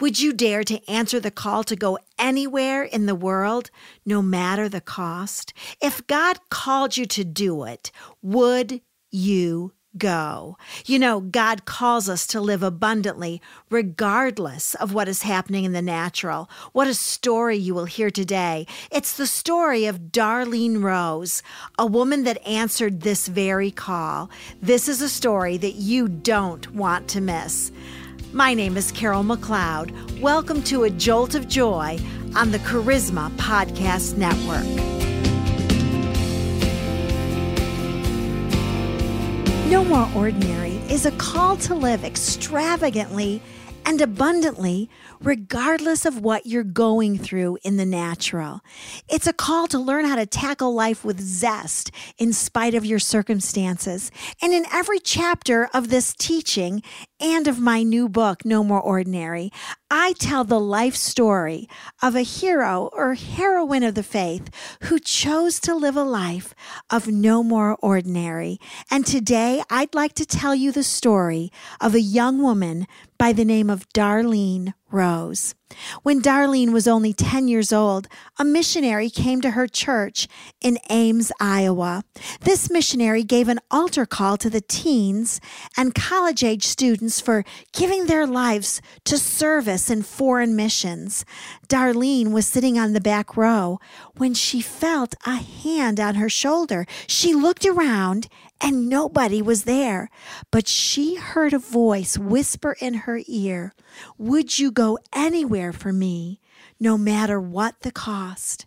Would you dare to answer the call to go anywhere in the world, no matter the cost? If God called you to do it, would you go? You know, God calls us to live abundantly, regardless of what is happening in the natural. What a story you will hear today. It's the story of Darlene Rose, a woman that answered this very call. This is a story that you don't want to miss. My name is Carol McLeod. Welcome to A Jolt of Joy on the Charisma Podcast Network. No More Ordinary is a call to live extravagantly and abundantly, regardless of what you're going through in the natural. It's a call to learn how to tackle life with zest in spite of your circumstances. And in every chapter of this teaching and of my new book, No More Ordinary, I tell the life story of a hero or heroine of the faith who chose to live a life of no more ordinary. And today I'd like to tell you the story of a young woman by the name of Darlene Rose. When Darlene was only 10 years old, a missionary came to her church in Ames, Iowa. This missionary gave an altar call to the teens and college age students for giving their lives to service in foreign missions. Darlene was sitting on the back row when she felt a hand on her shoulder. She looked around and nobody was there. But she heard a voice whisper in her ear, Would you go anywhere for me, no matter what the cost?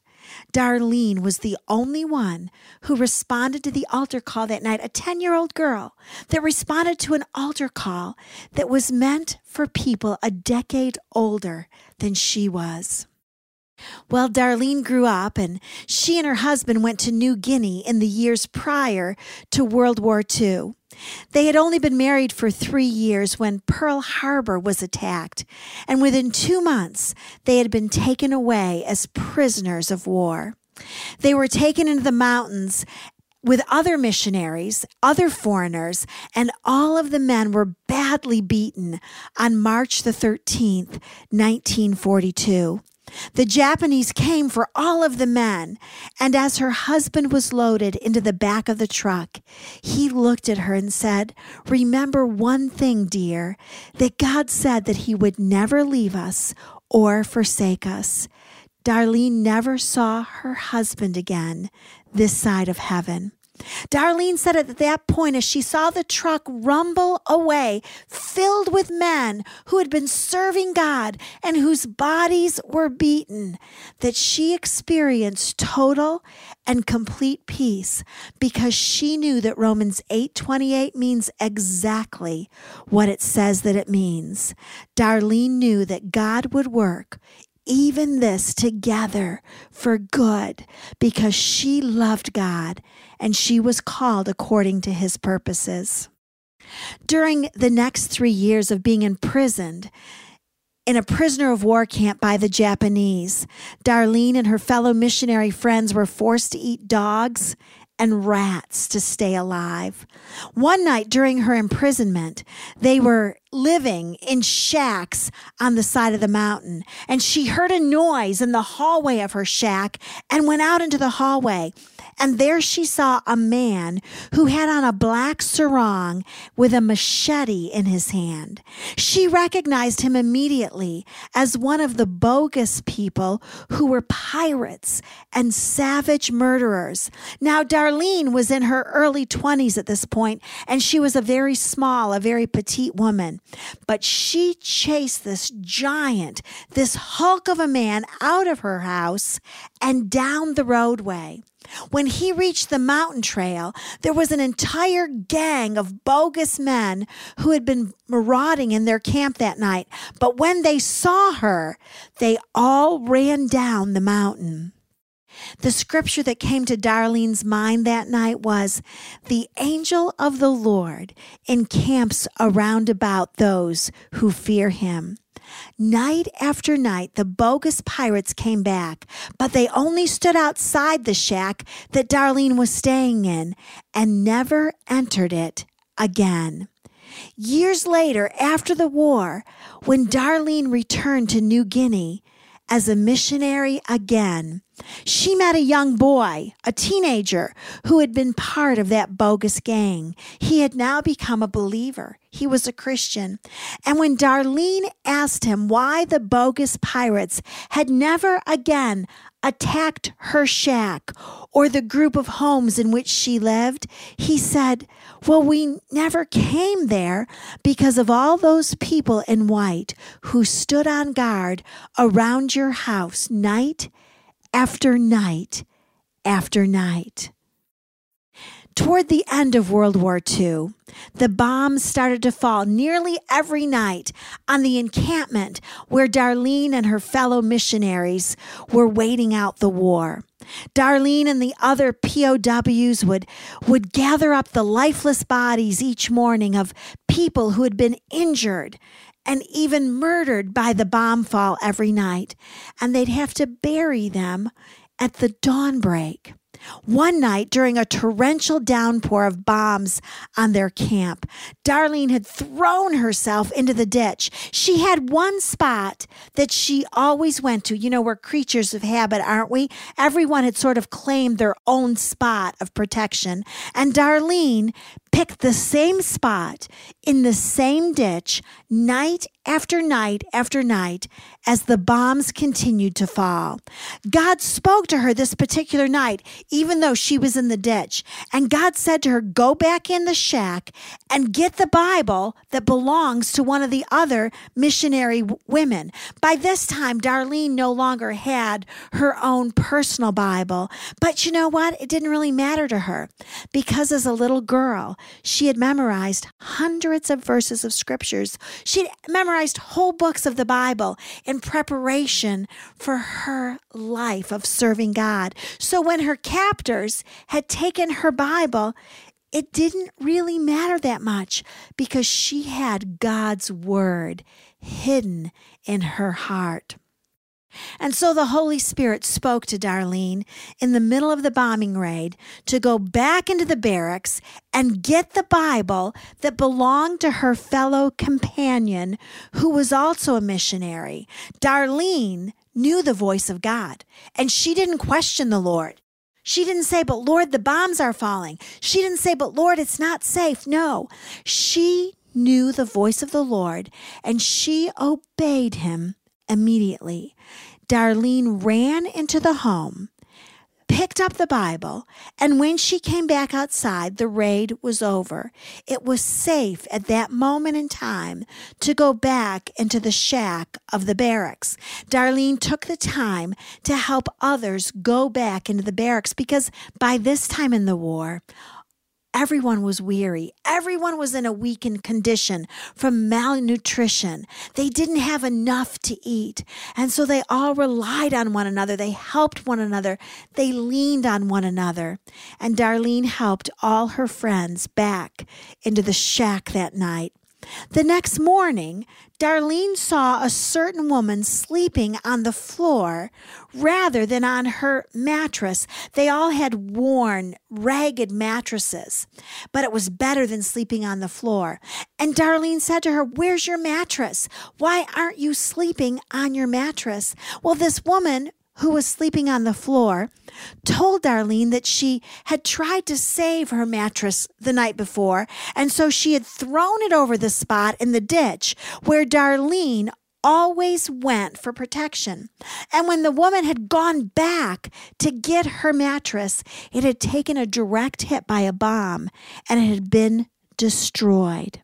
Darlene was the only one who responded to the altar call that night, a 10 year old girl that responded to an altar call that was meant for people a decade older than she was. Well, Darlene grew up and she and her husband went to New Guinea in the years prior to World War II. They had only been married for three years when Pearl Harbor was attacked, and within two months, they had been taken away as prisoners of war. They were taken into the mountains with other missionaries, other foreigners, and all of the men were badly beaten on March the 13th, 1942. The Japanese came for all of the men, and as her husband was loaded into the back of the truck, he looked at her and said, Remember one thing, dear, that God said that he would never leave us or forsake us. Darlene never saw her husband again this side of heaven. Darlene said at that point, as she saw the truck rumble away, filled with men who had been serving God and whose bodies were beaten, that she experienced total and complete peace because she knew that Romans 8:28 means exactly what it says that it means. Darlene knew that God would work even this together for good because she loved God and she was called according to his purposes. During the next three years of being imprisoned, in a prisoner of war camp by the Japanese, Darlene and her fellow missionary friends were forced to eat dogs and rats to stay alive. One night during her imprisonment, they were living in shacks on the side of the mountain, and she heard a noise in the hallway of her shack and went out into the hallway. And there she saw a man who had on a black sarong with a machete in his hand. She recognized him immediately as one of the Bugis people who were pirates and savage murderers. Now, Darlene was in her early 20s at this point, and she was a very small, a very petite woman. But she chased this giant, this hulk of a man out of her house and down the roadway. When he reached the mountain trail, there was an entire gang of Bugis men who had been marauding in their camp that night. But when they saw her, they all ran down the mountain. The scripture that came to Darlene's mind that night was The angel of the Lord encamps around about those who fear him. Night after night, the Bugis pirates came back, but they only stood outside the shack that Darlene was staying in and never entered it again. Years later, after the war, when Darlene returned to New Guinea as a missionary again, she met a young boy, a teenager, who had been part of that Bugis gang. He had now become a believer. He was a Christian. And when Darlene asked him why the Bugis pirates had never again attacked her shack or the group of homes in which she lived, he said, Well, we never came there because of all those people in white who stood on guard around your house night after night after night. Toward the end of World War II, the bombs started to fall nearly every night on the encampment where Darlene and her fellow missionaries were waiting out the war. Darlene and the other POWs would, would gather up the lifeless bodies each morning of people who had been injured and even murdered by the bomb fall every night, and they'd have to bury them at the dawn break. One night during a torrential downpour of bombs on their camp, Darlene had thrown herself into the ditch. She had one spot that she always went to. You know, we're creatures of habit, aren't we? Everyone had sort of claimed their own spot of protection. And Darlene picked the same spot in the same ditch night after night after night as the bombs continued to fall. God spoke to her this particular night, even though she was in the ditch. And God said to her, Go back in the shack and get the Bible that belongs to one of the other missionary women. By this time, Darlene no longer had her own personal Bible. But you know what? It didn't really matter to her because as a little girl, she had memorized hundreds of verses of scriptures. She'd memorized whole books of the Bible in preparation for her life of serving God. So when her captors had taken her Bible, it didn't really matter that much because she had God's word hidden in her heart. And so the Holy Spirit spoke to Darlene in the middle of the bombing raid to go back into the barracks and get the Bible that belonged to her fellow companion, who was also a missionary. Darlene knew the voice of God, and she didn't question the Lord. She didn't say, But Lord, the bombs are falling. She didn't say, But Lord, it's not safe. No, she knew the voice of the Lord and she obeyed him immediately. Darlene ran into the home, picked up the Bible, and when she came back outside, the raid was over. It was safe at that moment in time to go back into the shack of the barracks. Darlene took the time to help others go back into the barracks because by this time in the war, Everyone was weary. Everyone was in a weakened condition from malnutrition. They didn't have enough to eat. And so they all relied on one another. They helped one another. They leaned on one another. And Darlene helped all her friends back into the shack that night. The next morning, Darlene saw a certain woman sleeping on the floor rather than on her mattress. They all had worn, ragged mattresses, but it was better than sleeping on the floor. And Darlene said to her, Where's your mattress? Why aren't you sleeping on your mattress? Well, this woman who was sleeping on the floor, told Darlene that she had tried to save her mattress the night before, and so she had thrown it over the spot in the ditch where Darlene always went for protection. And when the woman had gone back to get her mattress, it had taken a direct hit by a bomb and it had been destroyed.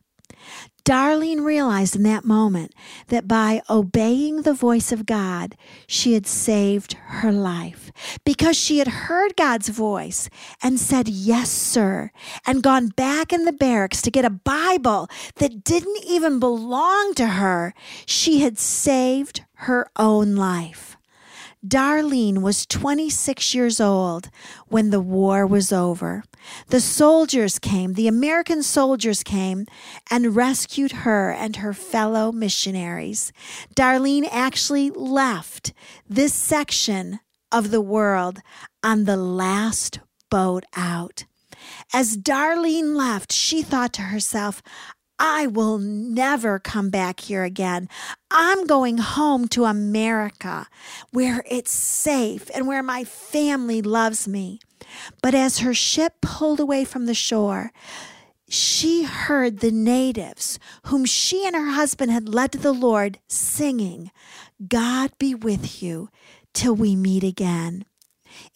Darlene realized in that moment that by obeying the voice of God, she had saved her life because she had heard God's voice and said, Yes, sir, and gone back in the barracks to get a Bible that didn't even belong to her. She had saved her own life. Darlene was 26 years old when the war was over. The soldiers came, the American soldiers came and rescued her and her fellow missionaries. Darlene actually left this section of the world on the last boat out. As Darlene left, she thought to herself, I will never come back here again. I'm going home to America where it's safe and where my family loves me. But as her ship pulled away from the shore, she heard the natives, whom she and her husband had led to the Lord, singing, God be with you till we meet again.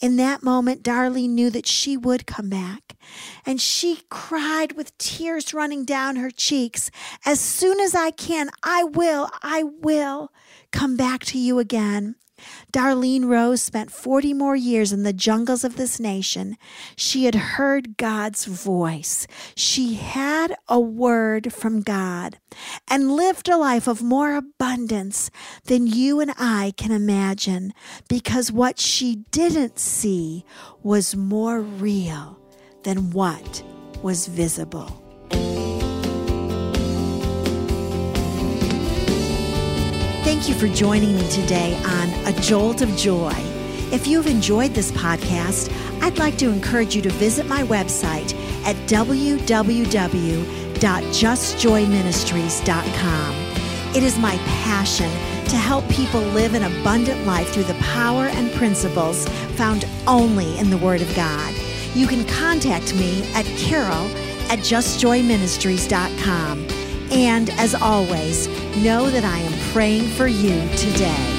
In that moment, Darlene knew that she would come back, and she cried with tears running down her cheeks, As soon as I can, I will, I will come back to you again. Darlene Rose spent 40 more years in the jungles of this nation. She had heard God's voice. She had a word from God and lived a life of more abundance than you and I can imagine because what she didn't see was more real than what was visible. Thank you for joining me today on A Jolt of Joy. If you've enjoyed this podcast, I'd like to encourage you to visit my website at www.justjoyministries.com. It is my passion to help people live an abundant life through the power and principles found only in the Word of God. You can contact me at carol at justjoyministries.com. And as always, know that I am praying for you today.